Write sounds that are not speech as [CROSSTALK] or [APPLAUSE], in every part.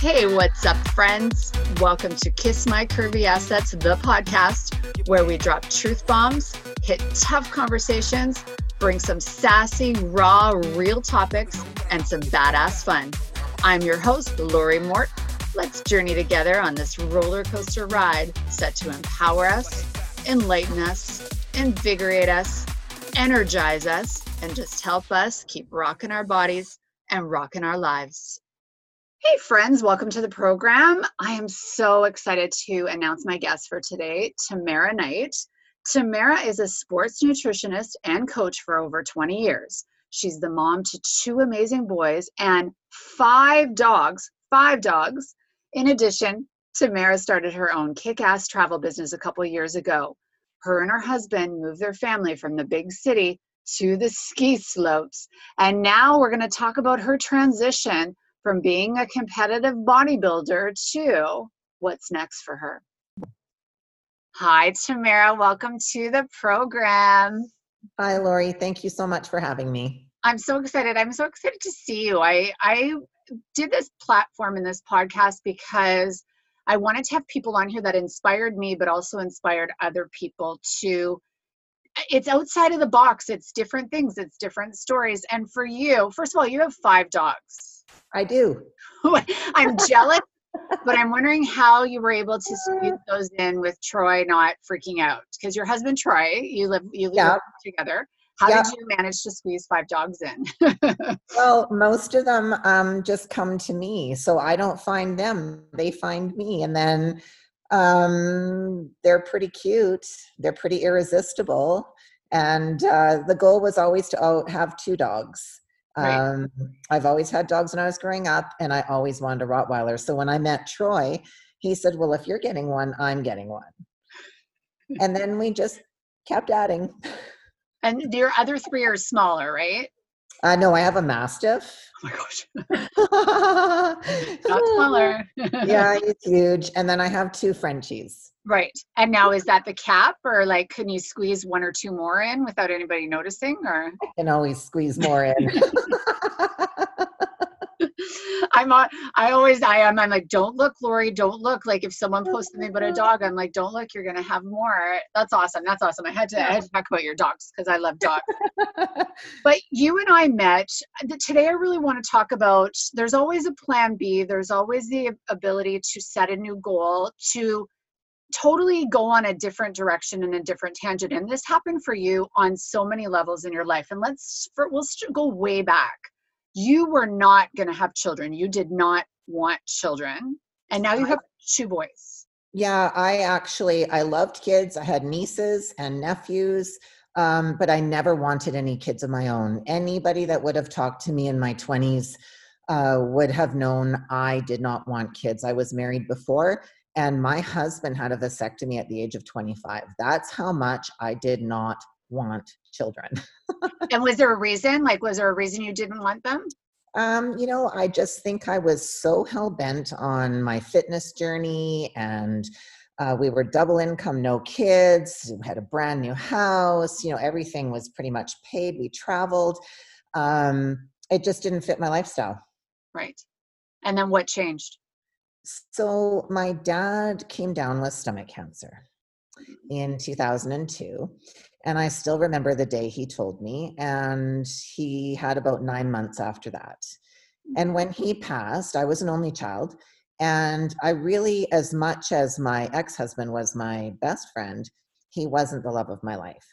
Hey, what's up, friends? Welcome to Kiss My Curvy Assets, the podcast where we drop truth bombs, hit tough conversations, bring some sassy, raw, real topics, and some badass fun. I'm your host, Lori Mort. Let's journey together on this roller coaster ride set to empower us, enlighten us, invigorate us, energize us, and just help us keep rocking our bodies and rocking our lives. Hey, friends, welcome to the program. I am so excited to announce my guest for today, Tamara Knight. Tamara is a sports nutritionist and coach for over 20 years. She's the mom to two amazing boys and five dogs, five dogs. In addition, Tamara started her own kick ass travel business a couple years ago. Her and her husband moved their family from the big city to the ski slopes. And now we're going to talk about her transition from being a competitive bodybuilder to what's next for her. Hi, Tamara. Welcome to the program. Hi, Lori. Thank you so much for having me. I'm so excited. I'm so excited to see you. I I did this platform in this podcast because I wanted to have people on here that inspired me, but also inspired other people to. It's outside of the box. It's different things. It's different stories. And for you, first of all, you have five dogs. I do. [LAUGHS] I'm jealous, but I'm wondering how you were able to squeeze [LAUGHS] those in with Troy not freaking out because your husband Troy, you live you live yeah. together. How yeah. did you manage to squeeze five dogs in? well, [LAUGHS] most of them um, just come to me, so I don't find them; they find me, and then um, they're pretty cute. They're pretty irresistible, and uh, the goal was always to have two dogs. Right. Um, I've always had dogs when I was growing up, and I always wanted a Rottweiler. So when I met Troy, he said, Well, if you're getting one, I'm getting one. [LAUGHS] and then we just kept adding. And your other three are smaller, right? Uh, no, I have a Mastiff. Oh my gosh. Not [LAUGHS] smaller. yeah, [LAUGHS] it's huge. And then I have two Frenchies. Right. And now is that the cap or like can you squeeze one or two more in without anybody noticing or I can always squeeze more in. [LAUGHS] I'm on, I always I am I'm like don't look Lori don't look like if someone posts something about a [LAUGHS] dog I'm like don't look you're gonna have more that's awesome that's awesome. I had to I had to talk about your dogs because I love dogs. [LAUGHS] But you and I met today I really want to talk about there's always a plan B there's always the ability to set a new goal to totally go on a different direction and a different tangent and this happened for you on so many levels in your life and let's for, we'll go way back you were not going to have children. You did not want children. And now you have two boys. Yeah i actually i loved kids. I had nieces and nephews um, but i never wanted any kids of my own. Anybody that would have talked to me in my 20s uh, would have known I did not want kids. I was married before and my husband had a vasectomy at the age of 25. That's how much I did not want children. [LAUGHS] and was there a reason? Like, was there a reason you didn't want them? Um, you know, I just think I was so hell bent on my fitness journey and uh, we were double income, no kids, we had a brand new house, you know, everything was pretty much paid. We traveled. Um, it just didn't fit my lifestyle. Right. And then what changed? So, my dad came down with stomach cancer in 2002. And I still remember the day he told me, and he had about nine months after that. Mm. And when he passed, I was an only child. And I really, as much as my ex husband was my best friend, he wasn't the love of my life.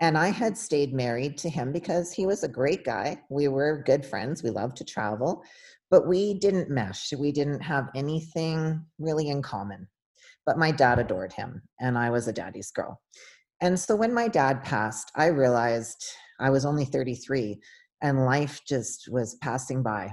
And I had stayed married to him because he was a great guy. We were good friends. We loved to travel but we didn't mesh. We didn't have anything really in common. But my dad adored him, and I was a daddy's girl. And so when my dad passed, I realized I was only 33 and life just was passing by.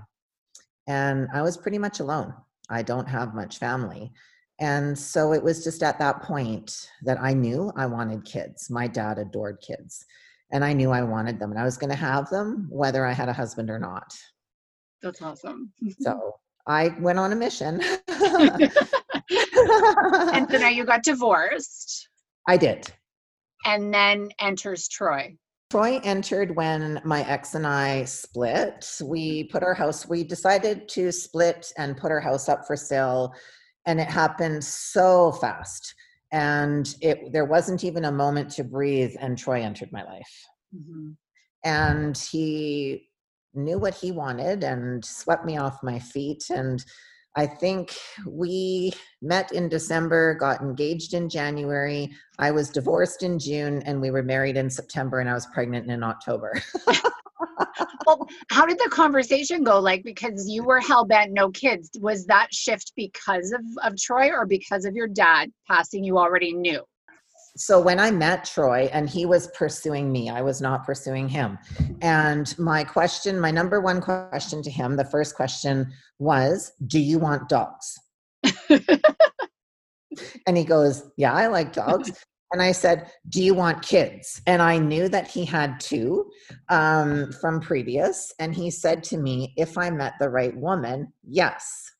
And I was pretty much alone. I don't have much family. And so it was just at that point that I knew I wanted kids. My dad adored kids, and I knew I wanted them, and I was going to have them whether I had a husband or not. That's awesome. so I went on a mission. [LAUGHS] and so now [LAUGHS] you got divorced. I did. And then enters Troy. Troy entered when my ex and I split. We put our house, we decided to split and put our house up for sale, and it happened so fast. And it there wasn't even a moment to breathe, and Troy entered my life. Mm-hmm. And he knew what he wanted and swept me off my feet. And I think we met in December, got engaged in January. I was divorced in June, and we were married in September, and I was pregnant in October. [LAUGHS] well, how did the conversation go? Like, because you were hell bent, no kids. Was that shift because of, of Troy or because of your dad passing you already knew? So when I met Troy and he was pursuing me, I was not pursuing him. And my question, my number one question to him, the first question was, Do you want dogs? and he goes, Yeah, I like dogs. And I said, Do you want kids? And I knew that he had two um, from previous. And he said to me, If I met the right woman, yes.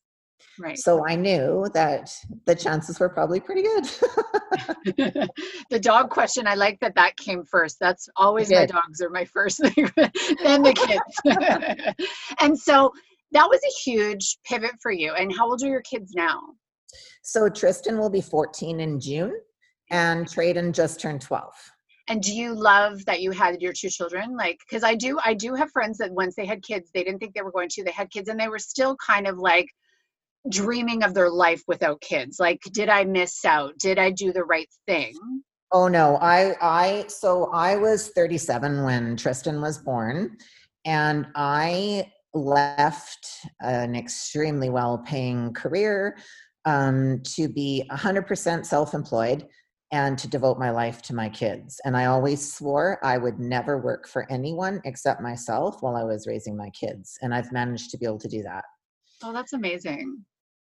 Right. So I knew that the chances were probably pretty good. [LAUGHS] [LAUGHS] the dog question, I like that that came first. That's always my dogs are my first thing, [LAUGHS] then the kids. and so that was a huge pivot for you. And how old are your kids now? So Tristan will be 14 in June and Traden just turned 12 and do you love that you had your two children like because i do i do have friends that once they had kids they didn't think they were going to they had kids and they were still kind of like dreaming of their life without kids like did i miss out did i do the right thing oh no i i so i was 37 when tristan was born and i left an extremely well paying career um, to be 100% self employed and to devote my life to my kids. And I always swore I would never work for anyone except myself while I was raising my kids. And I've managed to be able to do that. Oh, that's amazing.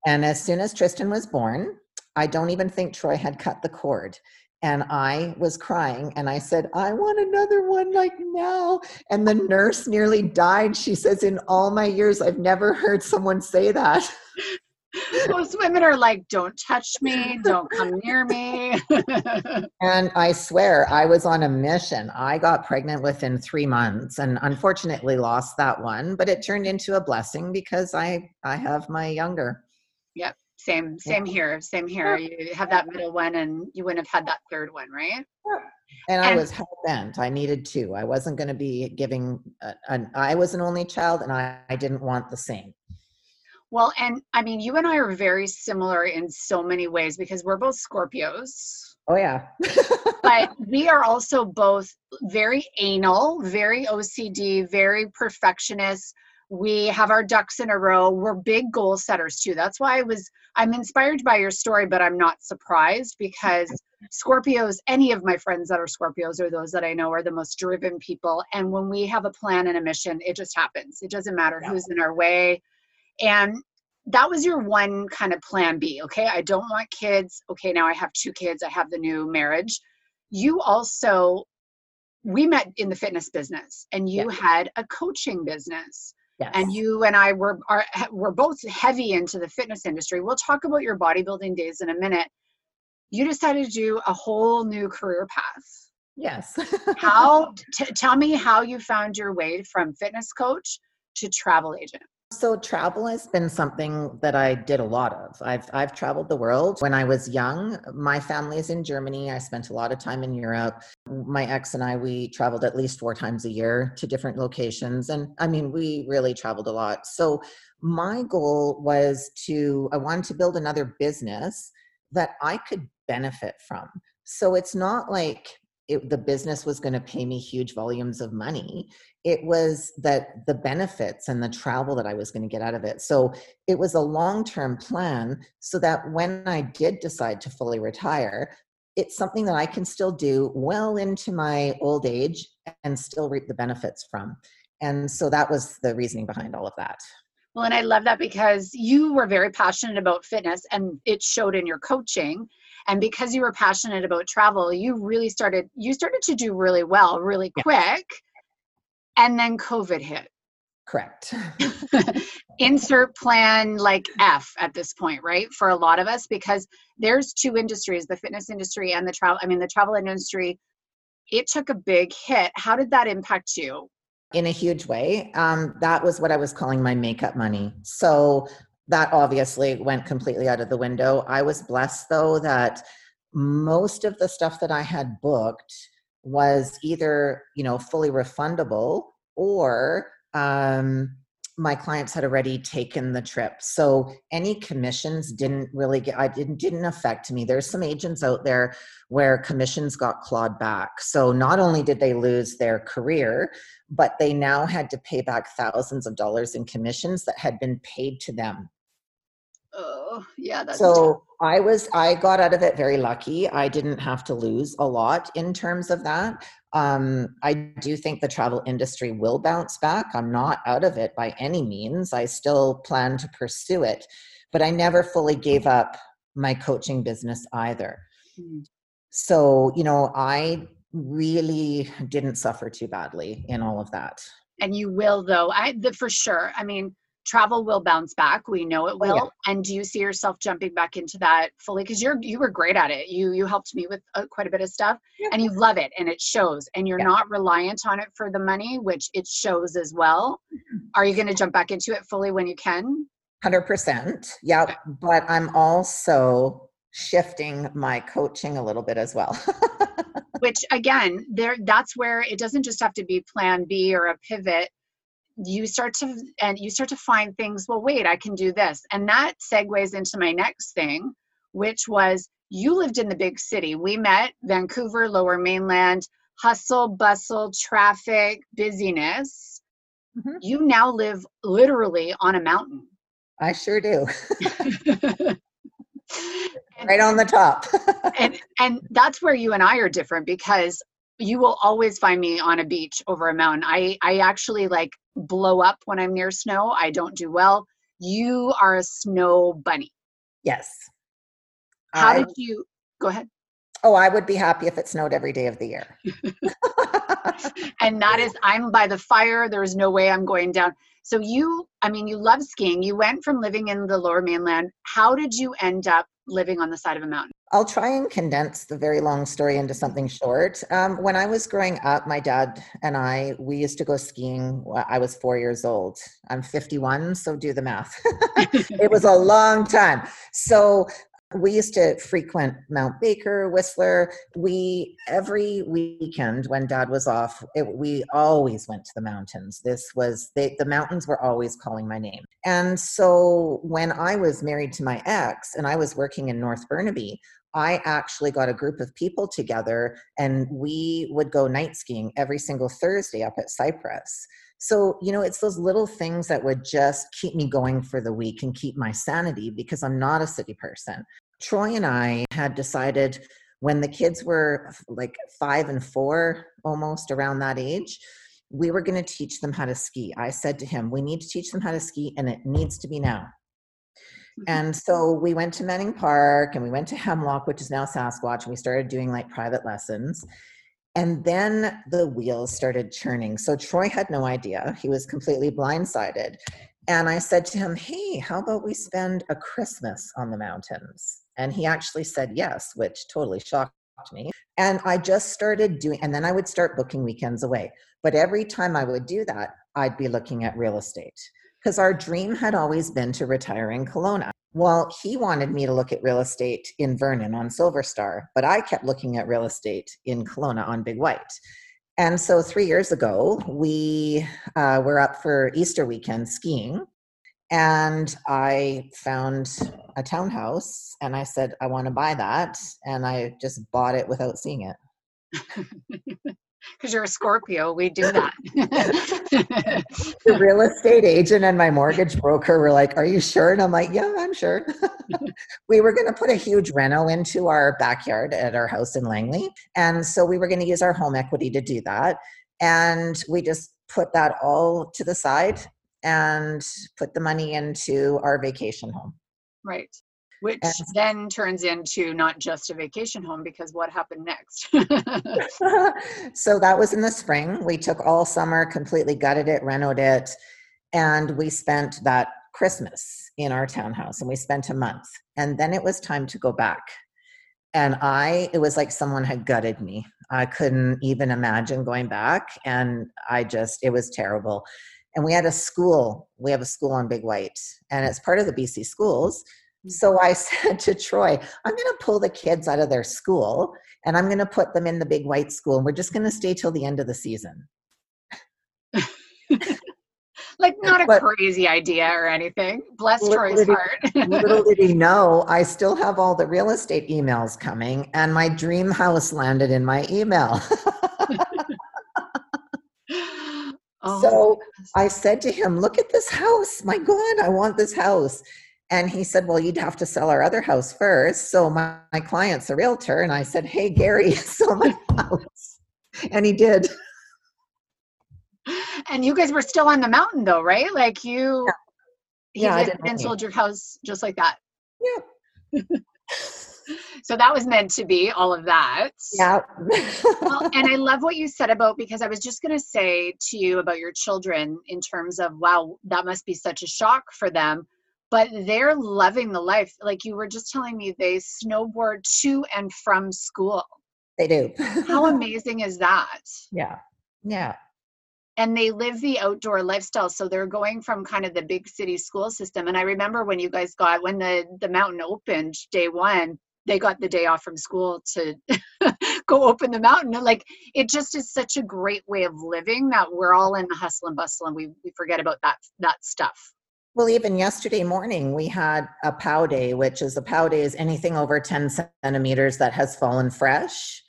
And as soon as Tristan was born, I don't even think Troy had cut the cord. And I was crying and I said, I want another one like now. And the nurse nearly died. She says, In all my years, I've never heard someone say that. [LAUGHS] Most women are like, Don't touch me, don't come near me. [LAUGHS] and I swear, I was on a mission. I got pregnant within three months and unfortunately lost that one, but it turned into a blessing because I, I have my younger. Yep. Same, same yeah. here. Same here. You have that middle one and you wouldn't have had that third one, right? And, and I was hell bent. I needed two. I wasn't going to be giving, a, an, I was an only child and I, I didn't want the same. Well, and I mean, you and I are very similar in so many ways because we're both Scorpios. Oh, yeah. [LAUGHS] but we are also both very anal, very OCD, very perfectionist we have our ducks in a row. We're big goal setters too. That's why i was i'm inspired by your story but i'm not surprised because [LAUGHS] scorpios any of my friends that are scorpios or those that i know are the most driven people. And when we have a plan and a mission it just happens. It doesn't matter who's in our way. And that was your one kind of plan b okay? I don't want kids. Okay now i have two kids. I have the new marriage. You also we met in the fitness business and you yeah. had a coaching business Yes. And you and I were are we're both heavy into the fitness industry. We'll talk about your bodybuilding days in a minute. You decided to do a whole new career path. Yes. how [LAUGHS] t- tell me how you found your way from fitness coach to travel agent. So travel has been something that I did a lot of. I've I've traveled the world. When I was young, my family is in Germany. I spent a lot of time in Europe. My ex and I we traveled at least 4 times a year to different locations and I mean we really traveled a lot. So my goal was to I wanted to build another business that I could benefit from. So it's not like it, the business was going to pay me huge volumes of money it was that the benefits and the travel that I was going to get out of it. So it was a long term plan so that when I did decide to fully retire, it's something that I can still do well into my old age and still reap the benefits from. And so that was the reasoning behind all of that. Well, and I love that because you were very passionate about fitness and it showed in your coaching. And because you were passionate about travel, you really started you started to do really well really quick. And then COVID hit. Correct. [LAUGHS] [LAUGHS] Insert plan like F at this point, right? For a lot of us, because there's two industries the fitness industry and the travel. I mean, the travel industry it took a big hit. How did that impact you? In a huge way. Um, that was what I was calling my makeup money. So that obviously went completely out of the window. I was blessed though that most of the stuff that I had booked was either, you know, fully refundable or um, my clients had already taken the trip. So any commissions didn't really get i didn't didn't affect me. There's some agents out there where commissions got clawed back. So not only did they lose their career but they now had to pay back thousands of dollars in commissions that had been paid to them oh yeah that's so tough. i was i got out of it very lucky i didn't have to lose a lot in terms of that um, I do think the travel industry will bounce back. I'm not out of it by any means. I still plan to pursue it, but I never fully gave up my coaching business either. Mm. So, you know, I really didn't suffer too badly in all of that. And you will, though. I the, for sure. I mean, travel will bounce back we know it will oh, yeah. and do you see yourself jumping back into that fully because you're you were great at it you you helped me with uh, quite a bit of stuff yeah. and you love it and it shows and you're yeah. not reliant on it for the money which it shows as well mm-hmm. are you going to jump back into it fully when you can 100% yeah okay. but i'm also shifting my coaching a little bit as well [LAUGHS] which again there that's where it doesn't just have to be plan b or a pivot you start to and you start to find things well wait i can do this. And that segues into my next thing which was you lived in the big city. We met vancouver lower mainland hustle bustle traffic busyness. Mm-hmm. you now live literally on a mountain. I sure do. [LAUGHS] [LAUGHS] Right on the top. [LAUGHS] And and that's where you and i are different because you will always find me on a beach over a mountain. I I actually like blow up when I'm near snow. I don't do well. You are a snow bunny. Yes. How I, did you go ahead? Oh, I would be happy if it snowed every day of the year. [LAUGHS] and that [LAUGHS] is I'm by the fire. There's no way I'm going down. So you, I mean, you love skiing. You went from living in the lower mainland. How did you end up living on the side of a mountain? I'll try and condense the very long story into something short. Um, when I was growing up, my dad and I, we used to go skiing. I was four years old. I'm 51, so do the math. [LAUGHS] it was a long time. So we used to frequent Mount Baker, Whistler. We every weekend when Dad was off, it, we always went to the mountains. This was they, the mountains were always calling my name. And so when I was married to my ex and I was working in North Burnaby, I actually got a group of people together and we would go night skiing every single Thursday up at Cypress. So, you know, it's those little things that would just keep me going for the week and keep my sanity because I'm not a city person. Troy and I had decided when the kids were like five and four, almost around that age, we were going to teach them how to ski. I said to him, We need to teach them how to ski, and it needs to be now. Mm-hmm. And so we went to Manning Park and we went to Hemlock, which is now Sasquatch, and we started doing like private lessons. And then the wheels started churning. So Troy had no idea. He was completely blindsided. And I said to him, Hey, how about we spend a Christmas on the mountains? And he actually said yes, which totally shocked me. And I just started doing, and then I would start booking weekends away. But every time I would do that, I'd be looking at real estate because our dream had always been to retire in Kelowna. Well, he wanted me to look at real estate in Vernon on Silver Star, but I kept looking at real estate in Kelowna on Big White. And so three years ago, we uh, were up for Easter weekend skiing, and I found a townhouse, and I said, I want to buy that. And I just bought it without seeing it. [LAUGHS] [LAUGHS] because you're a Scorpio, we do that. [LAUGHS] the real estate agent and my mortgage broker were like, Are you sure? And I'm like, Yeah, I'm sure. [LAUGHS] we were going to put a huge reno into our backyard at our house in Langley. And so we were going to use our home equity to do that. And we just put that all to the side and put the money into our vacation home. Right which and, then turns into not just a vacation home because what happened next? [LAUGHS] [LAUGHS] so that was in the spring. We took all summer, completely gutted it, renovated it, and we spent that Christmas in our townhouse and we spent a month. And then it was time to go back. And I, it was like someone had gutted me. I couldn't even imagine going back. And I just, it was terrible. And we had a school, we have a school on Big White, and it's part of the BC schools. So I [LAUGHS] said to Troy, I'm going to pull the kids out of their school and I'm going to put them in the Big White school. And we're just going to stay till the end of the season. [LAUGHS] like not a but crazy idea or anything. Bless Troy's heart. [LAUGHS] little did he know, I still have all the real estate emails coming, and my dream house landed in my email. oh, so I said to him, "Look at this house! My God, I want this house." And he said, Well, you'd have to sell our other house first. So my, my client's a realtor. And I said, Hey, Gary, [LAUGHS] sell my house. And he did and you guys were still on the mountain though, right? Like you, yeah, yeah and sold your house just like that. Yeah. so that was meant to be all of that. Yeah. well, and I love what you said about because I was just going to say to you about your children in terms of wow, that must be such a shock for them. But they're loving the life. Like you were just telling me, they snowboard to and from school. They do. How [LAUGHS] amazing is that? Yeah. Yeah and they live the outdoor lifestyle so they're going from kind of the big city school system and i remember when you guys got when the the mountain opened day one they got the day off from school to [LAUGHS] go open the mountain like it just is such a great way of living that we're all in the hustle and bustle and we, we forget about that that stuff well even yesterday morning we had a pow day which is a pow day is anything over 10 centimeters that has fallen fresh.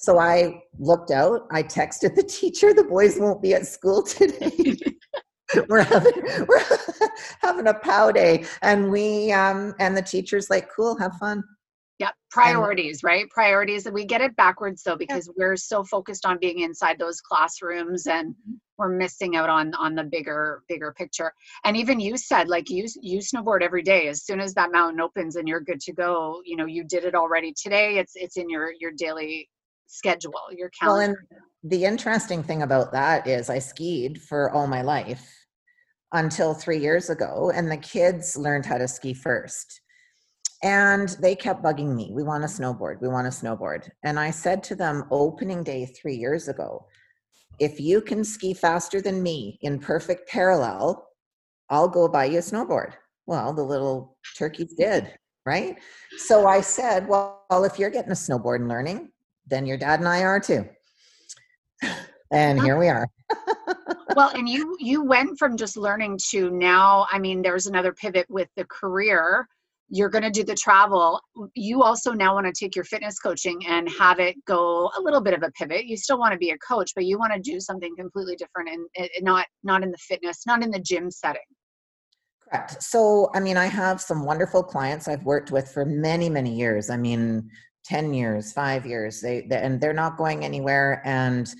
So I looked out, I texted the [LAUGHS] teacher, the boys won't be at school today. [LAUGHS] we're having we're [LAUGHS] having a pow day. And we um and the teacher's like cool have fun yeah priorities and, right priorities and we get it backwards though because yeah. we're so focused on being inside those classrooms and mm-hmm. we're missing out on on the bigger bigger picture and even you said like you you snowboard every day as soon as that mountain opens and you're good to go you know you did it already today it's it's in your your daily schedule, your calendar. Well, and the interesting thing about that is I skied for all my life until three years ago, and the kids learned how to ski first. And they kept bugging me. We want a snowboard. We want a snowboard. And I said to them opening day three years ago, if you can ski faster than me in perfect parallel, I'll go buy you a snowboard. Well, the little turkeys did, right? So I said, well, if you're getting a snowboard and learning, then your dad and I are too. And here we are. well, and you you went from just learning to now, I mean, there's another pivot with the career. You're going to do the travel. You also now want to take your fitness coaching and have it go a little bit of a pivot. You still want to be a coach, but you want to do something completely different and, not not in the fitness, not in the gym setting. Correct. So, I mean, I have some wonderful clients I've worked with for many, many years. I mean, 10 years, five years, they, they and they're not going anywhere and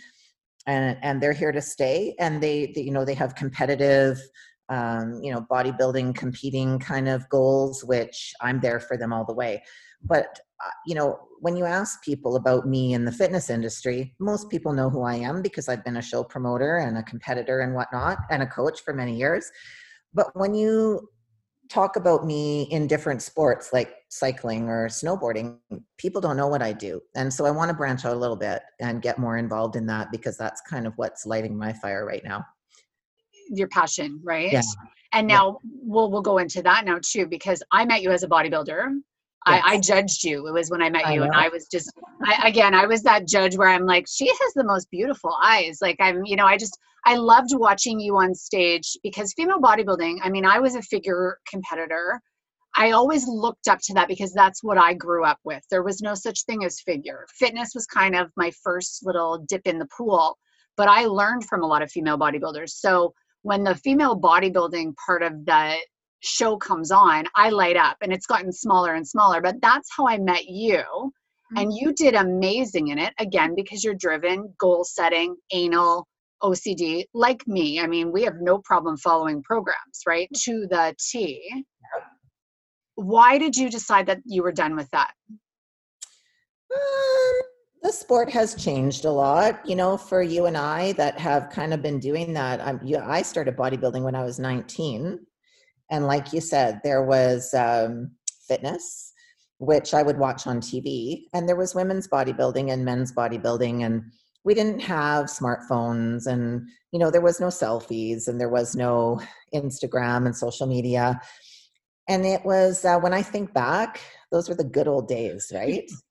and and they're here to stay and they, they you know they have competitive um, you know bodybuilding competing kind of goals which i'm there for them all the way but uh, you know when you ask people about me in the fitness industry most people know who i am because i've been a show promoter and a competitor and whatnot and a coach for many years but when you talk about me in different sports like cycling or snowboarding, people don't know what I do. And so I want to branch out a little bit and get more involved in that because that's kind of what's lighting my fire right now. Your passion, right? Yeah. And now yeah. we'll we'll go into that now too because I met you as a bodybuilder. Yes. I, I, judged you. It was when I met I you, know. and I was just, I, again, I was that judge where I'm like, she has the most beautiful eyes. Like I'm, you know, I just, I loved watching you on stage because female bodybuilding. I mean, I was a figure competitor. I always looked up to that because that's what I grew up with. There was no such thing as figure. Fitness was kind of my first little dip in the pool, but I learned from a lot of female bodybuilders. So when the female bodybuilding part of the show comes on, I light up and it's gotten smaller and smaller. But that's how I met you. Mm-hmm. And you did amazing in it, again, because you're driven, goal setting, anal, OCD, like me. I mean, we have no problem following programs, right? To the T. Why did you decide that you were done with that? Um, the sport has changed a lot, you know, for you and I that have kind of been doing that. You, I started bodybuilding when I was 19 and like you said, there was um, fitness, which I would watch on TV. And there was women's bodybuilding and men's bodybuilding. And we didn't have smartphones and, you know, there was no selfies and there was no Instagram and social media. And it was, uh, when I think back, those were the good old days, right? [LAUGHS]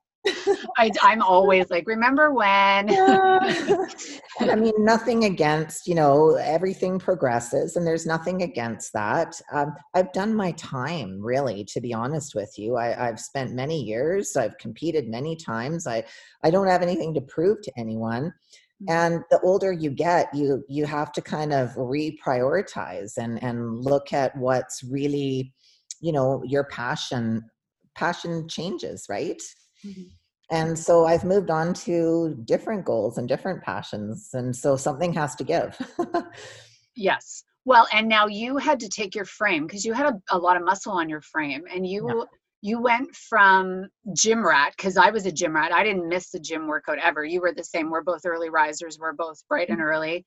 I, am always like, remember when? [LAUGHS] I mean, nothing against, you know, everything progresses and there's nothing against that. Um, I've done my time, really, to be honest with you. I, have spent many years, I've competed many times. I, I don't have anything to prove to anyone. Mm-hmm. And the older you get, you you have to kind of reprioritize and and look at what's really, you know, your passion. Passion changes, right? Mm-hmm and so i've moved on to different goals and different passions and so something has to give. [LAUGHS] Yes. Well and now you had to take your frame because you had a, a, lot of muscle on your frame and you yeah. you went from gym rat because i was a gym rat. I didn't miss the gym workout ever. You were the same. We're both early risers. We're both bright and early.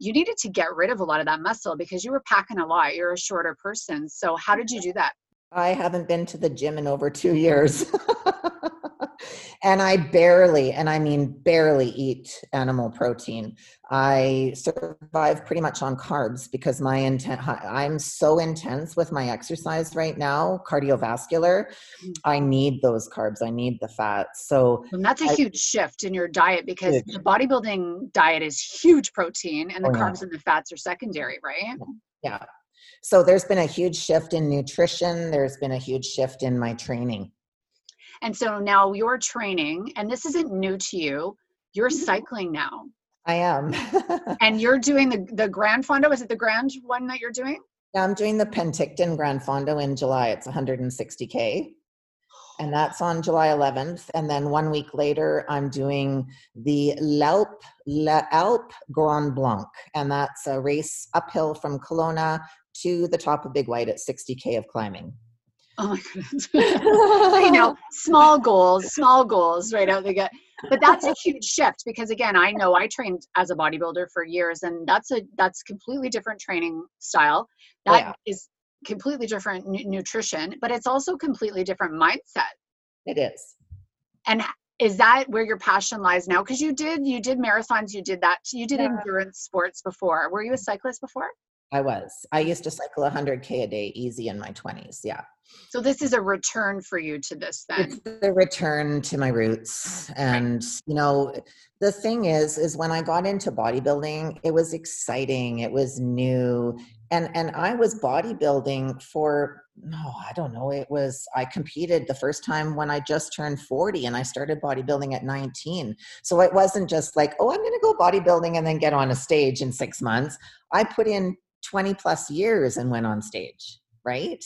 You needed to get rid of a lot of that muscle because you were packing a lot. You're a shorter person. So how did you do that? I haven't been to the gym in over two years [LAUGHS] and I barely, and I mean barely, eat animal protein. I survive pretty much on carbs because my intent, I'm so intense with my exercise right now, cardiovascular. Mm. I need those carbs. I need the fats. So and that's a I, huge shift in your diet because the bodybuilding diet is huge protein, and the oh, carbs yeah. and the fats are secondary, right? Yeah. So there's been a huge shift in nutrition. There's been a huge shift in my training. And so now you're training, and this isn't new to you. You're mm-hmm. cycling now. I am. [LAUGHS] and you're doing the the Grand Fondo. Is it the Grand one that you're doing? Yeah, I'm doing the Penticton Grand Fondo in July. It's 160k, and that's on July 11th. And then one week later, I'm doing the L'Alpe L'Alpe Grand Blanc, and that's a race uphill from Kelowna to the top of Big White at 60k of climbing. Oh my goodness. [LAUGHS] you know, small goals, small goals right out the gut. But that's a huge shift because again, I know I trained as a bodybuilder for years and that's a that's completely different training style. That yeah. is completely different n- nutrition, but it's also completely different mindset. It is. And is that where your passion lies now because you did you did marathons you did that you did yeah. endurance sports before were you a cyclist before i was i used to cycle 100k a day easy in my 20s yeah so this is a return for you to this then. It's the return to my roots. And you know, the thing is is when I got into bodybuilding, it was exciting, it was new. And and I was bodybuilding for no, I don't know. It was I competed the first time when I just turned 40 and I started bodybuilding at 19. So it wasn't just like, oh, I'm going to go bodybuilding and then get on a stage in 6 months. I put in 20 plus years and went on stage, right?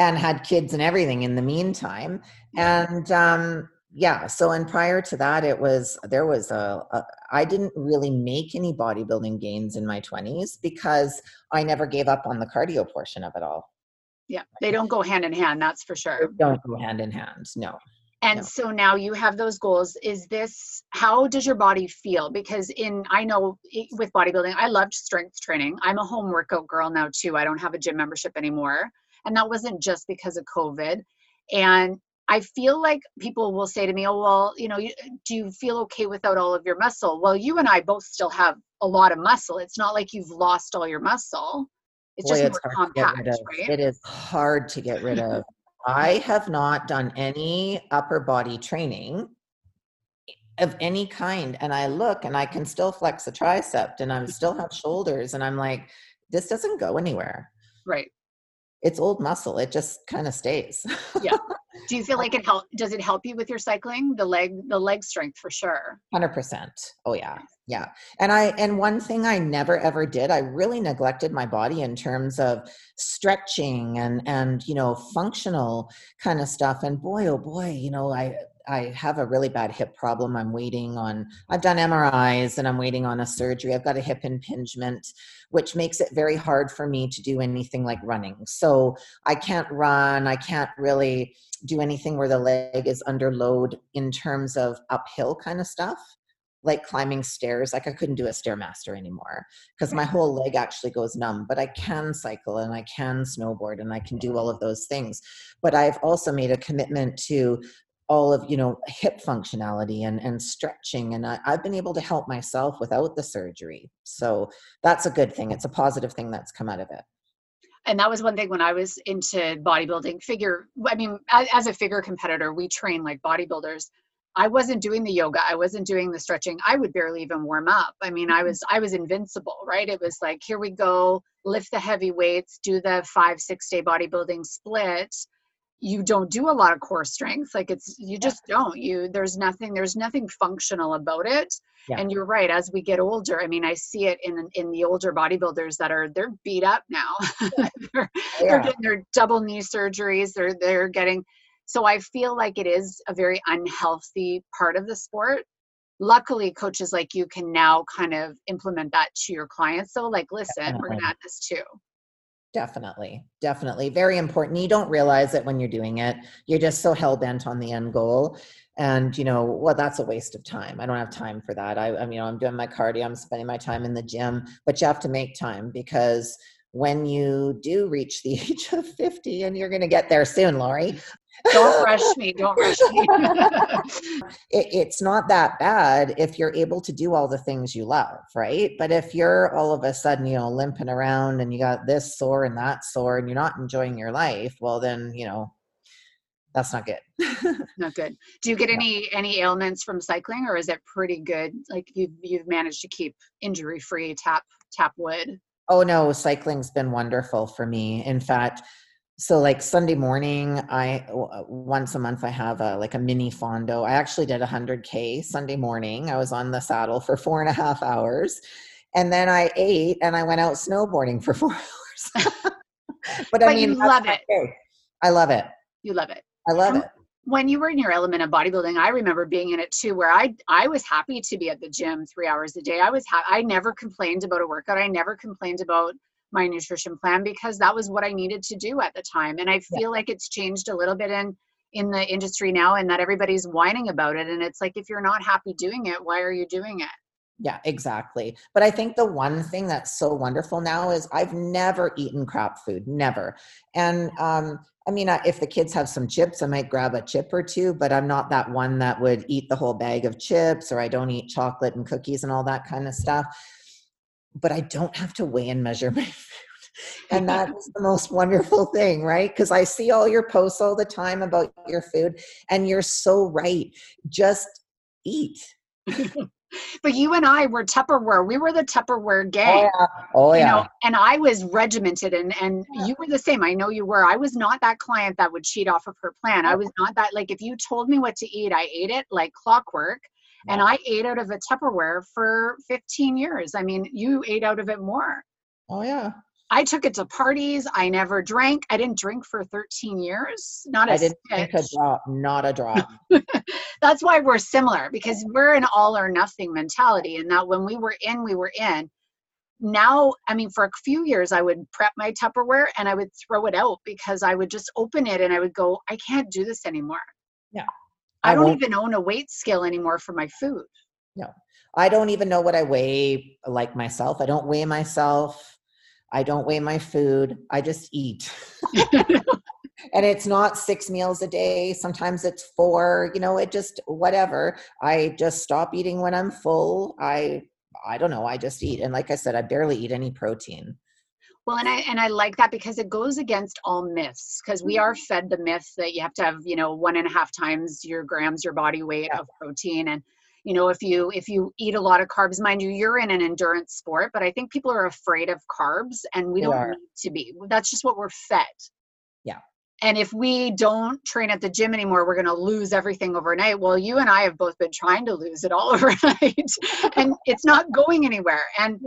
And had kids and everything in the meantime. And um yeah so and prior to that it was there was a, a I didn't really make any bodybuilding gains in my 20s because i never gave up on the cardio portion of it all. Yeah they don't go hand in hand that's for sure. They don't go hand in hand no and no. so now you have those goals. Is this how does your body feel? Because in i know with bodybuilding i loved strength training. I'm a home workout girl now too. I don't have a gym membership anymore and that wasn't just because of COVID. And I feel like people will say to me, "Oh, well, you know, do you feel okay without all of your muscle?" Well, you and I both still have a lot of muscle. It's not like you've lost all your muscle. It's Boy, just it's more compact, right? It is hard to get rid of. I have not done any upper body training of any kind, and I look and I can still flex a tricep, and I still have shoulders, and I'm like, this doesn't go anywhere. Right it's old muscle it just kind of stays. Yeah. [LAUGHS] Do you feel like it help does it help you with your cycling? The leg the leg strength for sure. 100% oh yeah. Yeah. And i and one thing i never ever did i really neglected my body in terms of stretching and and you know functional kind of stuff. And boy oh boy you know i I have a really bad hip problem. I'm waiting on, I've done MRIs and I'm waiting on a surgery. I've got a hip impingement, which makes it very hard for me to do anything like running. So I can't run. I can't really do anything where the leg is under load in terms of uphill kind of stuff. like climbing stairs. Like I couldn't do a stairmaster anymore because my whole leg actually goes numb. But I can cycle and I can snowboard and I can do all of those things. But I've also made a commitment to all of you know hip functionality and and stretching and I, i've been able to help myself without the surgery so that's a good thing it's a positive thing that's come out of it and that was one thing when I was into bodybuilding figure. I mean, as, as, a figure competitor, we train like bodybuilders. I wasn't doing the yoga. I wasn't doing the stretching. I would barely even warm up. I mean, I mm-hmm. was I was invincible, right? It was like, here we go, lift the heavy weights, do the five six day bodybuilding split. You don't do a lot of core strength. Like it's you just don't. You there's nothing there's nothing functional about it. Yeah. And you're right. As we get older, I mean, I see it in in the older bodybuilders that are they're beat up now. [LAUGHS] they're, yeah. they're getting their double knee surgeries. They're they're getting so I feel like it is a very unhealthy part of the sport. Luckily, coaches like you can now kind of implement that to your clients. So, like, listen, we're to add this too. Definitely, definitely. Very important. You don't realize it when you're doing it. You're just so hell bent on the end goal. And, you know, well, that's a waste of time. I don't have time for that. I, I mean, you know, I'm doing my cardio, I'm spending my time in the gym, but you have to make time because when you do reach the [LAUGHS] age of 50 and you're going to get there soon lori don't rush me don't rush me. [LAUGHS] It, it's not that bad if you're able to do all the things you love right? But if you're all of a sudden you know limping around and you got this sore and that sore and you're not enjoying your life well then you know that's not good. [LAUGHS] Not good. Do you get any any ailments from cycling or is it pretty good? Like you've you've managed to keep injury free tap tap wood? Oh no, cycling's been wonderful for me. In fact, so like Sunday morning, I uh, once a month I have a like a mini fondo. I actually did a hundred k Sunday morning. I was on the saddle for four and a half hours, and then I ate and I went out snowboarding for [LAUGHS] four hours. but, but I mean, love it. I love it. You love it. I love it when you were in your element of bodybuilding i remember being in it too where i i was happy to be at the gym three hours a day i was ha- i never complained about a workout i never complained about my nutrition plan because that was what i needed to do at the time and i feel yeah. like it's changed a little bit in in the industry now and that everybody's whining about it and it's like if you're not happy doing it why are you doing it yeah, exactly. But I think the one thing that's so wonderful now is I've never eaten crap food, never. And um, I mean, if the kids have some chips, I might grab a chip or two, but I'm not that one that would eat the whole bag of chips or I don't eat chocolate and cookies and all that kind of stuff. But I don't have to weigh and measure [LAUGHS] my food. And that's [LAUGHS] the most wonderful thing, right? Because I see all your posts all the time about your food, and you're so right. Just eat. [LAUGHS] but you and I were Tupperware. We were the Tupperware oh, gang. Oh yeah. Oh, yeah. You know, and I was regimented and and yeah. you were the same. I know you were. I was not that client that would cheat off of her plan. I was not that like if you told me what to eat, I ate it like clockwork. And I ate out of a Tupperware for 15 years. I mean, you ate out of it more. Oh yeah. I took it to parties. I never drank. I didn't drink for 13 years. Not a I didn't drink a drop. Not a drop. [LAUGHS] That's why we're similar because we're an all or nothing mentality. And that when we were in, we were in. Now, I mean, for a few years, I would prep my Tupperware and I would throw it out because I would just open it and I would go, I can't do this anymore. Yeah. I, I don't even own a weight scale anymore for my food. No. I don't even know what I weigh like myself. I don't weigh myself. I don't weigh my food. I just eat. [LAUGHS] [LAUGHS] and it's not six meals a day. Sometimes it's four, you know, it just whatever. I just stop eating when I'm full. I I don't know, I just eat. And like I said, I barely eat any protein. Well, and I and I like that because it goes against all myths. Because we are mm-hmm. fed the myth that you have to have, you know, one and a half times your grams, your body weight yeah. of protein. And you know if you if you eat a lot of carbs mind you you're in an endurance sport but i think people are afraid of carbs and we, we don't are. need to be that's just what we're fed yeah and if we don't train at the gym anymore we're going to lose everything overnight well you and i have both been trying to lose it all [LAUGHS] overnight and it's not going anywhere and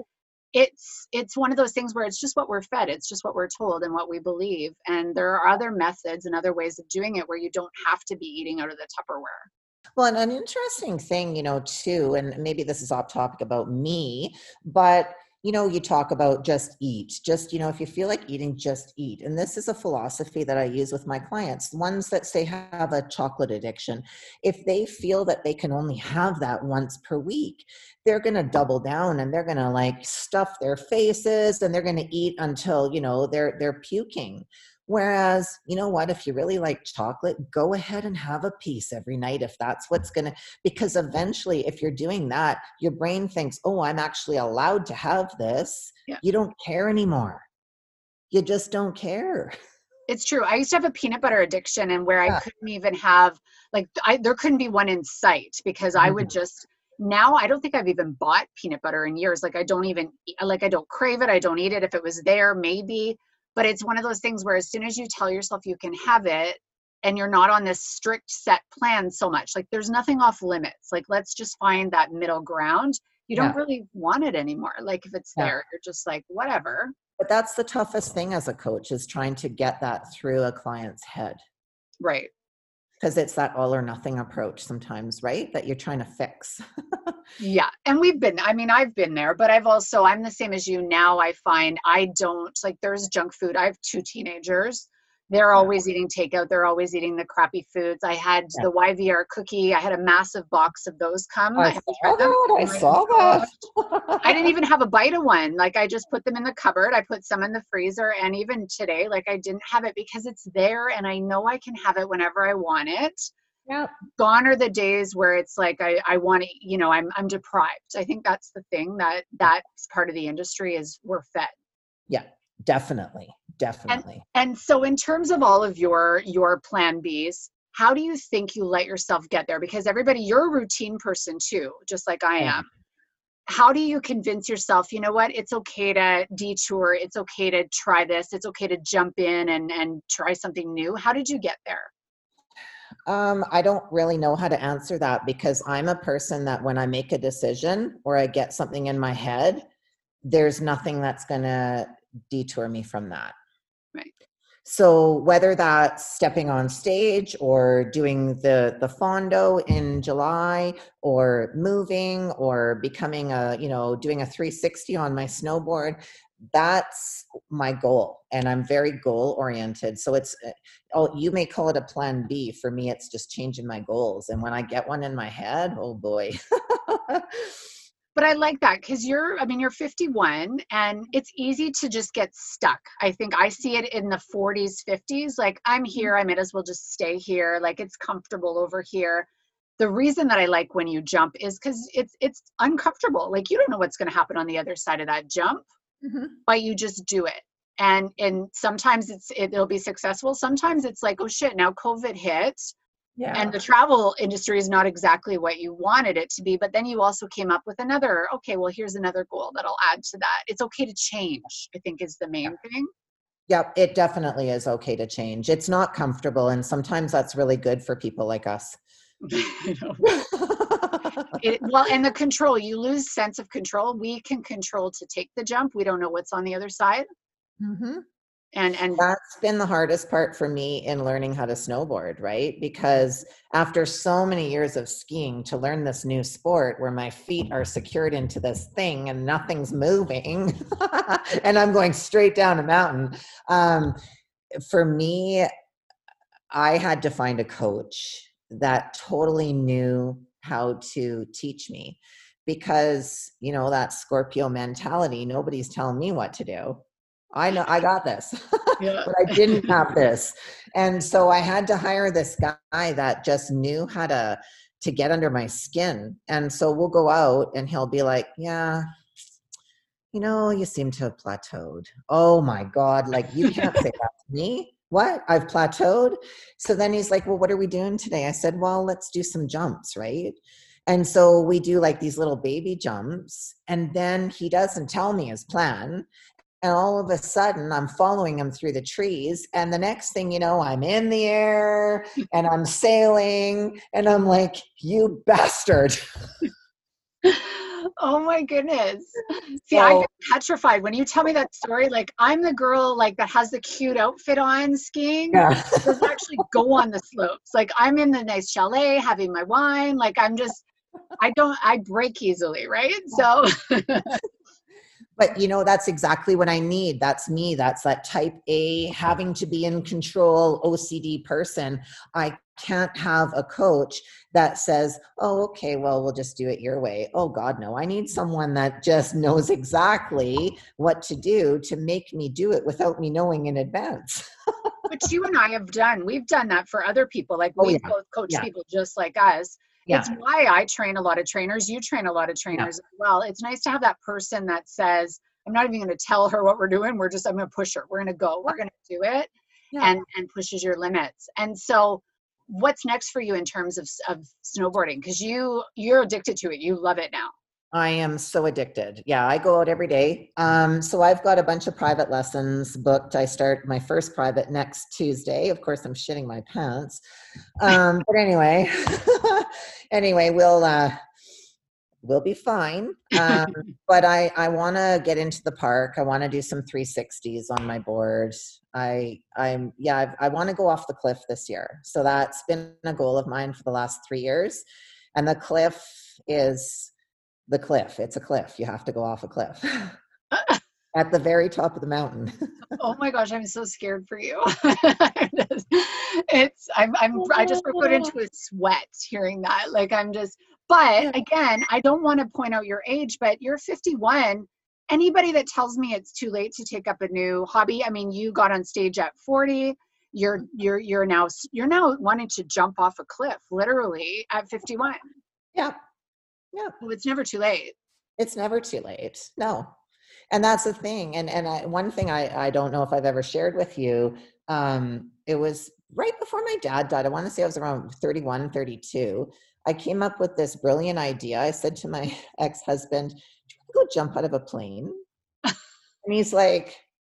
it's it's one of those things where it's just what we're fed it's just what we're told and what we believe and there are other methods and other ways of doing it where you don't have to be eating out of the tupperware. Well, and an interesting thing, you know, too, and maybe this is off topic about me, but you know, you talk about just eat, just, you know, if you feel like eating, just eat. And this is a philosophy that I use with my clients, ones that say have a chocolate addiction. If they feel that they can only have that once per week, they're going to double down and they're going to like stuff their faces and they're going to eat until, you know, they're, they're puking. Whereas, you know what, if you really like chocolate, go ahead and have a piece every night if that's what's going to, because eventually, if you're doing that, your brain thinks, oh, I'm actually allowed to have this. Yeah. You don't care anymore. You just don't care. It's true. I used to have a peanut butter addiction and where yeah. I couldn't even have, like, I, there couldn't be one in sight because mm-hmm. I would mm-hmm. just, now I don't think I've even bought peanut butter in years. Like I don't even like I don't crave it. I don't eat it. If it was there, maybe but it's one of those things where as soon as you tell yourself you can have it and you're not on this strict set plan so much like there's nothing off limits like let's just find that middle ground. You don't yeah. really want it anymore like if it's there you're just like whatever. But that's the toughest thing as a coach is trying to get that through a client's head. Right because it's that all or nothing approach sometimes right that you're trying to fix. [LAUGHS] Yeah and we've been i mean i've been there but i've also i'm the same as you now i find i don't like there's junk food i have two teenagers they're always eating takeout. They're always eating the crappy foods. I had yeah. the yvr cookie. I had a massive box of those come. I, I oh saw that, I saw that. i didn't [LAUGHS] even have a bite of one. Like i just put them in the cupboard. I put some in the freezer. And even today like i didn't have it because it's there and i know i can have it whenever i want it. Yeah gone are the days where it's like i i want to you know i'm i'm deprived. I think that's the thing that that's part of the industry is we're fed. Yeah definitely definitely. and, and so in terms of all of your your plan b's how do you think you let yourself get there? Because everybody you're a routine person too just like i am. How do you convince yourself you know what? It's okay to detour. It's okay to try this. It's okay to jump in and and try something new. How did you get there? Um, I don't really know how to answer that because I'm a person that when I make a decision or I get something in my head, there's nothing that's going to detour me from that. Right. So whether that's stepping on stage or doing the the fondo in July or moving or becoming a, you know, doing a 360 on my snowboard, that's my goal and i'm very goal oriented. So it's uh, oh you may call it a plan b. For me it's just changing my goals. And when i get one in my head oh boy [LAUGHS] but i like that because you're i mean you're 51 and it's easy to just get stuck i think i see it in the 40s 50s like i'm mm-hmm. here i might as well just stay here like it's comfortable over here the reason that i like when you jump is because it's it's uncomfortable like you don't know what's going to happen on the other side of that jump mm-hmm. but you just do it and and sometimes it's it, it'll be successful sometimes it's like oh shit now covid hit yeah. and the travel industry is not exactly what you wanted it to be but then you also came up with another okay well here's another goal that i'll add to that it's okay to change i think is the main thing Yep, it definitely is okay to change. It's not comfortable, and sometimes that's really good for people like us. [LAUGHS] [LAUGHS] it, well, and the control, you lose sense of control. We can control to take the jump. We don't know what's on the other side. Mm-hmm. And and that's been the hardest part for me in learning how to snowboard, right? Because after so many years of skiing, to learn this new sport where my feet are secured into this thing and nothing's moving, [LAUGHS] and I'm going straight down a mountain. Um, for me, I had to find a coach that totally knew how to teach me because you know that scorpio mentality nobody's telling me what to do i know i got this [LAUGHS] yeah. but i didn't have this. And so i had to hire this guy that just knew how to to get under my skin. And so we'll go out and he'll be like yeah you know you seem to have plateaued. Oh my god like you can't say that to me. What? I've plateaued? So then he's like well what are we doing today? I said well let's do some jumps right? And so we do like these little baby jumps and then he doesn't tell me his plan and all of a sudden i'm following him through the trees and the next thing you know i'm in the air and i'm sailing and i'm like you bastard [LAUGHS] oh my goodness. See, so, I get petrified when you tell me that story. Like I'm the girl like that has the cute outfit on skiing. Yeah. does actually go on the slopes. Like I'm in the nice chalet having my wine. Like I'm just I don't I break easily, right? So [LAUGHS] but you know that's exactly what i need. That's me. That's that type a having to be in control ocd person. I can't have a coach that says oh okay well we'll just do it your way. Oh god no. I need someone that just knows exactly what to do to make me do it without me knowing in advance. [LAUGHS] Which you and i have done. We've done that for other people. Like oh, we've yeah. both coached yeah. people just like us yeah. it's why I train a lot of trainers. You train a lot of trainers yeah. as well. It's nice to have that person that says, I'm not even going to tell her what we're doing. We're just, I'm going to push her. We're going to go. We're going to do it. Yeah. And, and pushes your limits. And so what's next for you in terms of, of snowboarding? Because you, you're addicted to it. You love it now. I am so addicted. Yeah, I go out every day. Um, so I've got a bunch of private lessons booked. I start my first private next Tuesday. Of course, I'm shitting my pants. Um, but anyway, [LAUGHS] anyway, we'll uh, we'll be fine. Um, [LAUGHS] but I I want to get into the park. I want to do some 360s on my board. I I'm yeah I've, I want to go off the cliff this year. So that's been a goal of mine for the last three years, and the cliff is the cliff. It's a cliff. You have to go off a cliff [LAUGHS] at the very top of the mountain. [LAUGHS] oh my gosh, I'm so scared for you. [LAUGHS] it's I'm I'm I just put oh. into a sweat hearing that. Like I'm just but again, I don't want to point out your age, but you're 51. Anybody that tells me it's too late to take up a new hobby, I mean, you got on stage at 40. You're you're you're now you're now wanting to jump off a cliff, literally at 51. Yeah, yeah. Well, it's never too late. It's never too late. No. And that's the thing. And and I, one thing I, I don't know if I've ever shared with you, um, it was right before my dad died. I want to say I was around 31, 32. I came up with this brilliant idea. I said to my [LAUGHS] ex-husband, Do you want to go jump out of a plane? [LAUGHS] and he's like,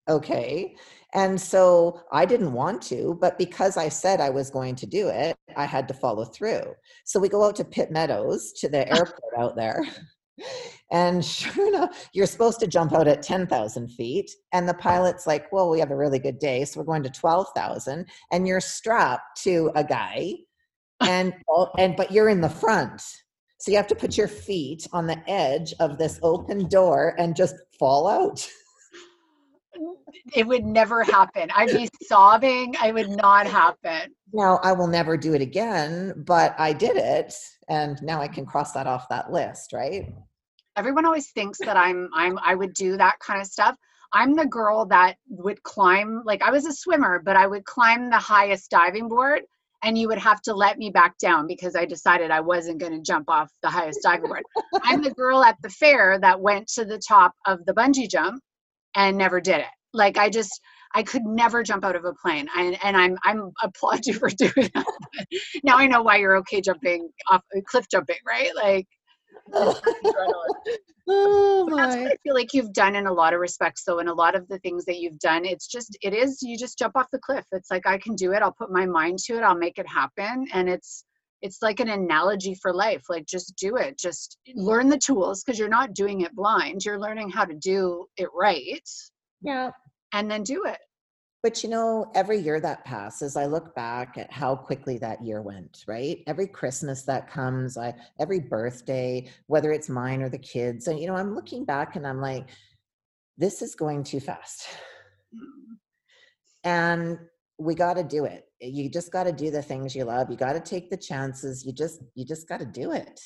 okay. And so I didn't want to, but because I said I was going to do it, I had to follow through. So we go out to Pitt Meadows to the [LAUGHS] airport out there. [LAUGHS] And sure enough, you're supposed to jump out at 10,000 feet. And the pilot's like, well, we have a really good day. So we're going to 12,000. And you're strapped to a guy. And, and, but you're in the front. So you have to put your feet on the edge of this open door and just fall out. [LAUGHS] it would never happen. I'd be sobbing. I would not happen. Now I will never do it again, but I did it and now I can cross that off that list, right? Everyone always thinks that I'm I'm I would do that kind of stuff. I'm the girl that would climb like I was a swimmer, but I would climb the highest diving board and you would have to let me back down because I decided I wasn't going to jump off the highest diving board. I'm the girl at the fair that went to the top of the bungee jump and never did it. Like I just I could never jump out of a plane. I, and I'm I'm applaud [LAUGHS] you for doing that. now I know why you're okay jumping off cliff jumping, right? Like [LAUGHS] oh, that's what I feel like you've done in a lot of respects though in a lot of the things that you've done it's just it is you just jump off the cliff it's like I can do it I'll put my mind to it I'll make it happen and it's it's like an analogy for life like just do it just learn the tools because you're not doing it blind you're learning how to do it right yeah and then do it. But you know, every year that passes, I look back at how quickly that year went, right? Every Christmas that comes, I every birthday, whether it's mine or the kids, and you know, I'm looking back and I'm like, this is going too fast. Mm. And we got to do it. You just got to do the things you love. You got to take the chances. You just you just got to do it.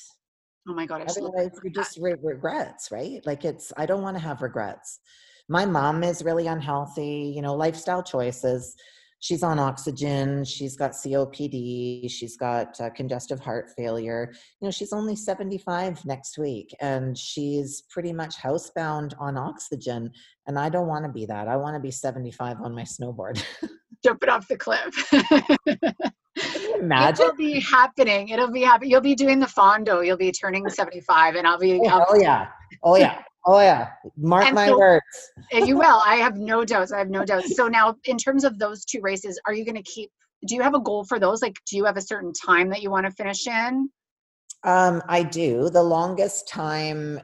Oh my god! Otherwise, you just re- regrets, right? Like it's. I don't want to have regrets my mom is really unhealthy, you know, lifestyle choices. She's on oxygen. She's got COPD. She's got uh, congestive heart failure. You know, she's only 75 next week and she's pretty much housebound on oxygen. And I don't want to be that. I want to be 75 on my snowboard. [LAUGHS] Jumping off the cliff. [LAUGHS] Imagine. It'll be happening. It'll be happening. You'll be doing the fondo. You'll be turning [LAUGHS] 75 and I'll be. Oh, oh yeah. Oh yeah. Oh yeah, mark and my so, words. you [LAUGHS] will. I have no doubts. I have no doubts. So now, in terms of those two races, are you going to keep? Do you have a goal for those? Like, do you have a certain time that you want to finish in? Um, I do. The longest time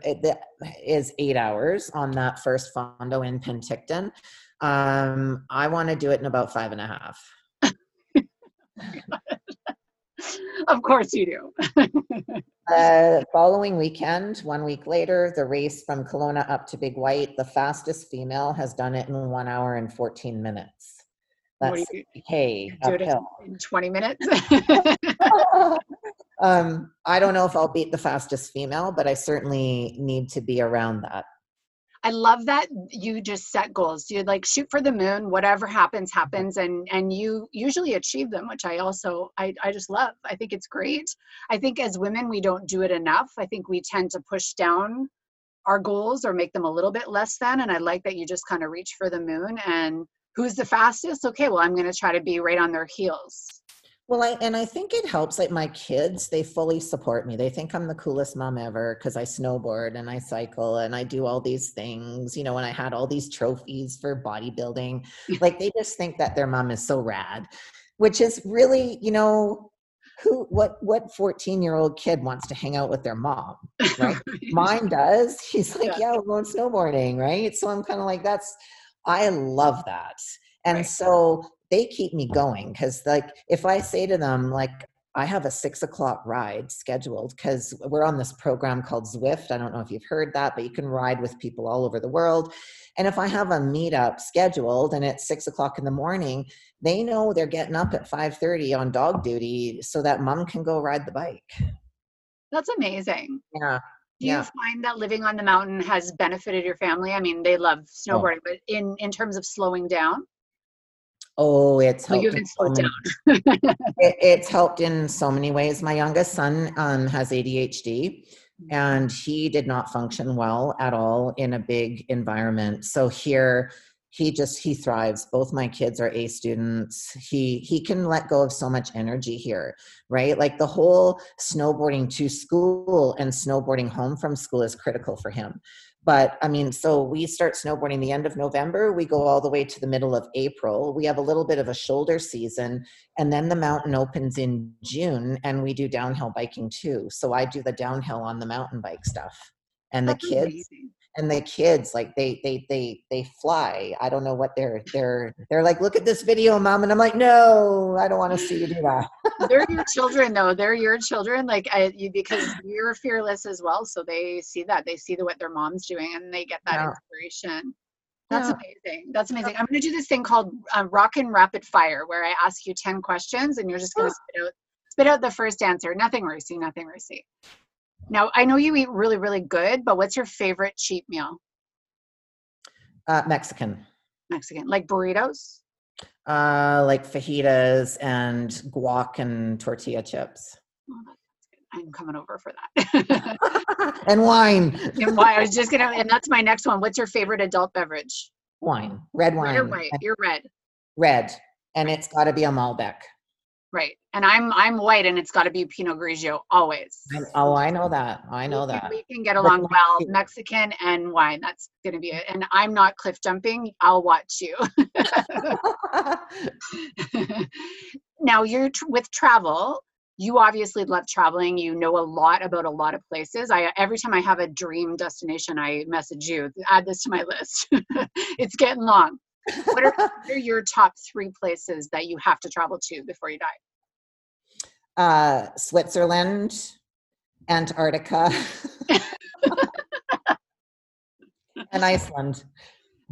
is eight hours on that first fondo in Penticton. Um, I want to do it in about five and a half. [LAUGHS] of course you do. [LAUGHS] the following weekend, one week later, the race from Kelowna up to Big White, the fastest female has done it in one hour and 14 minutes. That's hey do it uphill. in 20 minutes. [LAUGHS] [LAUGHS] um, I don't know if I'll beat the fastest female, but I certainly need to be around that. I love that you just set goals. You like shoot for the moon, whatever happens, happens, and and you usually achieve them, which I also I, I just love. I think it's great. I think as women we don't do it enough. I think we tend to push down our goals or make them a little bit less than. And I like that you just kind of reach for the moon and who's the fastest? Okay, well I'm gonna try to be right on their heels. Well, I and I think it helps. Like my kids, they fully support me. They think I'm the coolest mom ever because I snowboard and I cycle and I do all these things. You know, and I had all these trophies for bodybuilding. [LAUGHS] Like they just think that their mom is so rad, which is really, you know, who what what 14 year old kid wants to hang out with their mom, right? [LAUGHS] Mine does. He's like, Yeah. yeah, we're going snowboarding, right? So I'm kind of like, that's I love that. And Right. so they keep me going because like if I say to them, like, I have a six o'clock ride scheduled because we're on this program called Zwift. I don't know if you've heard that, but you can ride with people all over the world. And if I have a meetup scheduled and it's six o'clock in the morning, they know they're getting up at 5:30 on dog duty so that mom can go ride the bike. That's amazing. Yeah. Do you Yeah. find that living on the mountain has benefited your family? I mean, they love oh. snowboarding, but in in terms of slowing down, Oh, it's helped so down. it, it's helped in so many ways. My youngest son um, has ADHD, and he did not function well at all in a big environment. So here, he just he thrives. Both my kids are A students. He he can let go of so much energy here, right? Like the whole snowboarding to school and snowboarding home from school is critical for him. But I mean, so we start snowboarding the end of November. We go all the way to the middle of April. We have a little bit of a shoulder season and then the mountain opens in June and we do downhill biking too. So I do the downhill on the mountain bike stuff. And the That's kids amazing. And the kids like they they they they fly. I don't know what they're they're they're like, look at this video, mom. And I'm like, no, I don't want to see you do that. [LAUGHS] They're your children, though. They're your children, like I, you, because you're fearless as well. So they see that they see the, what their mom's doing, and they get that Yeah. inspiration. That's Yeah. amazing. That's amazing. I'm going to do this thing called um, Rock and Rapid Fire, where I ask you ten questions, and you're just going [GASPS] to spit out spit out the first answer. Nothing racy. Nothing racy. Now I know you eat really, really good, but what's your favorite cheap meal? Uh, Mexican. Mexican, like burritos. Uh, like fajitas and guac and tortilla chips. Oh. I'm coming over for that. [LAUGHS] and wine. [LAUGHS] and why I was just gonna, and that's my next one. What's your favorite adult beverage? Wine. Red wine. Or white? You're red, Red. And it's got to be a Malbec. Right? And I'm I'm white, and it's got to be Pinot Grigio always. Oh, I know that. I know we can, that. we can get along well. Mexican- and wine. That's gonna be it. And I'm not cliff jumping. I'll watch you. [LAUGHS] now you're tr- with travel. You obviously love traveling. You know a lot about a lot of places. I every time I have a dream destination, I message you. Add this to my list. [LAUGHS] it's getting long. What are, what are your top three places that you have to travel to before you die? uh, Switzerland, Antarctica, [LAUGHS] and Iceland.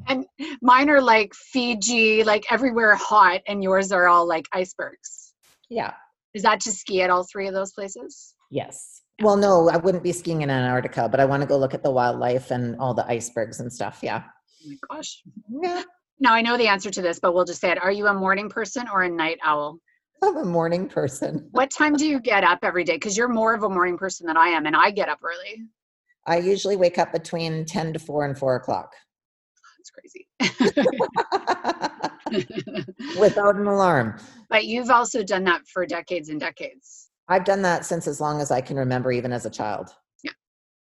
And mine are like Fiji, like everywhere hot, and yours are all like icebergs. Yeah. Is that to ski at all three of those places? Yes. Well, no, I wouldn't be skiing in Antarctica, but I want to go look at the wildlife and all the icebergs and stuff. Yeah. Oh my gosh. Yeah. Now I know the answer to this, but we'll just say it. Are you a morning person or a night owl? I'm a morning person. [LAUGHS] What time do you get up every day? Because you're more of a morning person than I am, and I get up early. I usually wake up between 10 to 4 and 4 o'clock That's crazy. [LAUGHS] [LAUGHS] without an alarm. but you've also done that for decades and decades. I've done that since as long as I can remember, even as a child. Yeah,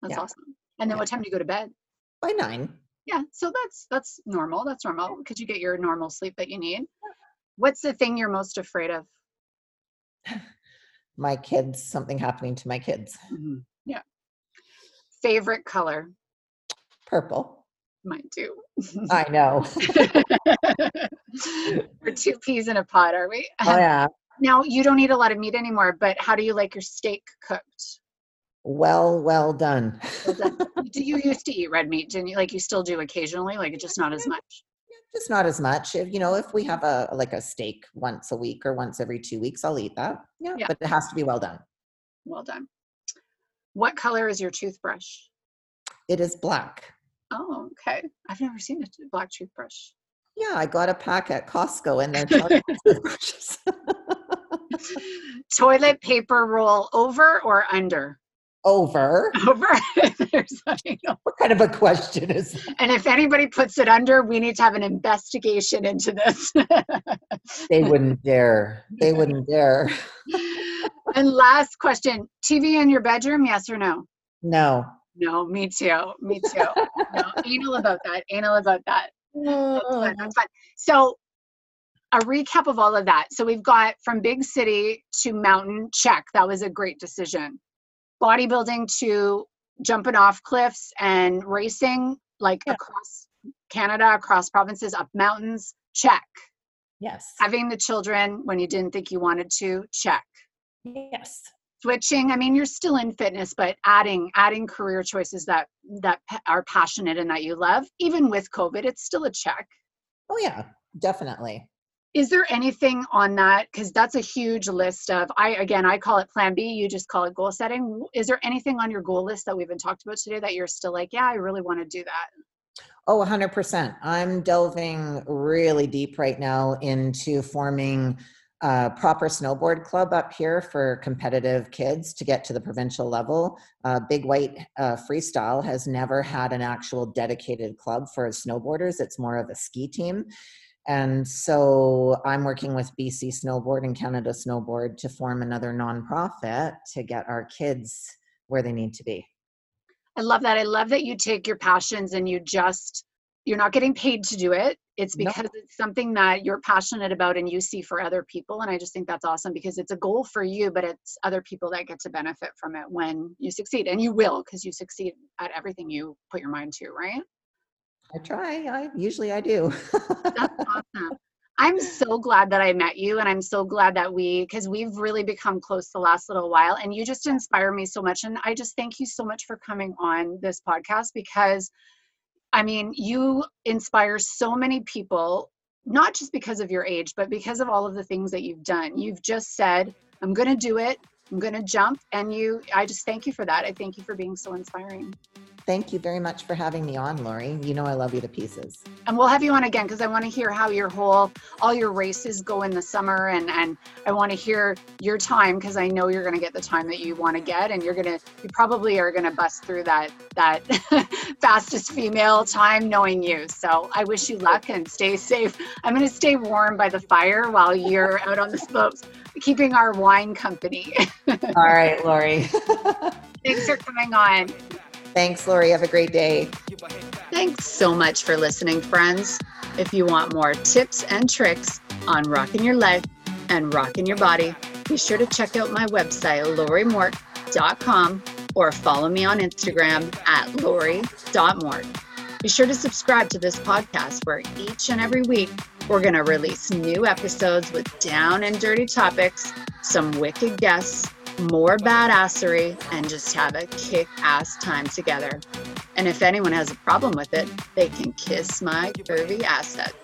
that's Yeah. awesome. And then Yeah. what time do you go to bed? By nine. Yeah, so that's that's normal. That's normal because you get your normal sleep that you need. What's the thing you're most afraid of? My kids, something happening to my kids. Mm-hmm, yeah. Favorite color? Purple. Mine too. I know. [LAUGHS] We're two peas in a pod, are we? Oh, um, yeah. Now you don't eat a lot of meat anymore, but how do you like your steak cooked? Well, well done. [LAUGHS] do you used to eat red meat, didn't you? Like you still do occasionally, like just not as much. Just not as much. If you know, if we have a like a steak once a week or once every two weeks, I'll eat that. Yeah, Yeah. but it has to be well done. Well done. What color is your toothbrush? It is black. Oh, okay. I've never seen a black toothbrush. Yeah, I got a pack at Costco and they're [LAUGHS] toothbrushes. [LAUGHS] Toilet paper roll over or under? Over. [LAUGHS] Over. What kind of a question is that? and if anybody puts it under, we need to have an investigation into this. [LAUGHS] They wouldn't dare. They wouldn't dare. [LAUGHS] and last question TV in your bedroom, yes or no? No. No, me too. Me too. No, anal about that. Anal about that. That's fun. That's fun. So, a recap of all of that. So, we've got from big city to mountain, check. That was a great decision. Bodybuilding to jumping off cliffs and racing, like Yeah. across Canada, across provinces, up mountains, check. Yes. Having the children when you didn't think you wanted to, check. Yes. Switching, I mean, you're still in fitness, but adding adding career choices that that are passionate and that you love, even with COVID, it's still a check. Oh yeah, definitely. Is there anything on that? Because that's a huge list of. I again, I call it Plan B. You just call it goal setting. Is there anything on your goal list that we've been talked about today that you're still like, yeah, I really want to do that? Oh, 100%. I'm delving really deep right now into forming a proper snowboard club up here for competitive kids to get to the provincial level. Uh, Big White uh, Freestyle has never had an actual dedicated club for snowboarders, it's more of a ski team. And so I'm working with BC Snowboard and Canada Snowboard to form another nonprofit to get our kids where they need to be. I love that. I love that you take your passions and you just you're not getting paid to do it. It's because it's something that you're passionate about and you see for other people. And I just think that's awesome because it's a goal for you, but it's other people that get to benefit from it when you succeed. And you will because you succeed at everything you put your mind to, right? I try, I usually I do. That's [LAUGHS] awesome. I'm so glad that I met you, and I'm so glad that we, because we've really become close the last little while, and you just inspire me so much. And I just thank you so much for coming on this podcast because, I mean, you inspire so many people, not just because of your age, but because of all of the things that you've done. You've just said, I'm going to do it. I'm going to jump. And you, I just thank you for that. I thank you for being so inspiring. Thank you very much for having me on, Lori. You know I love you to pieces. and we'll have you on again because I want to hear how your whole all your races go in the summer and and I want to hear your time because I know you're going to get the time that you want to get and you're going to you probably are going to bust through that that [LAUGHS] fastest female time knowing you. So I wish you luck and stay safe. I'm going to stay warm by the fire while you're out on the slopes keeping our wine company. [LAUGHS] All right, Lori. [LAUGHS] Thanks for coming on. Thanks, Lori. Have a great day. Thanks so much for listening, friends. If you want more tips and tricks on rocking your leg and rocking your body, be sure to check out my website, lorimort.com, or follow me on Instagram at lori.mort. Be sure to subscribe to this podcast where each and every week we're going to release new episodes with down and dirty topics, some wicked guests, more badassery, and just have a kick ass time together. And if anyone has a problem with it, they can kiss my curvy asset.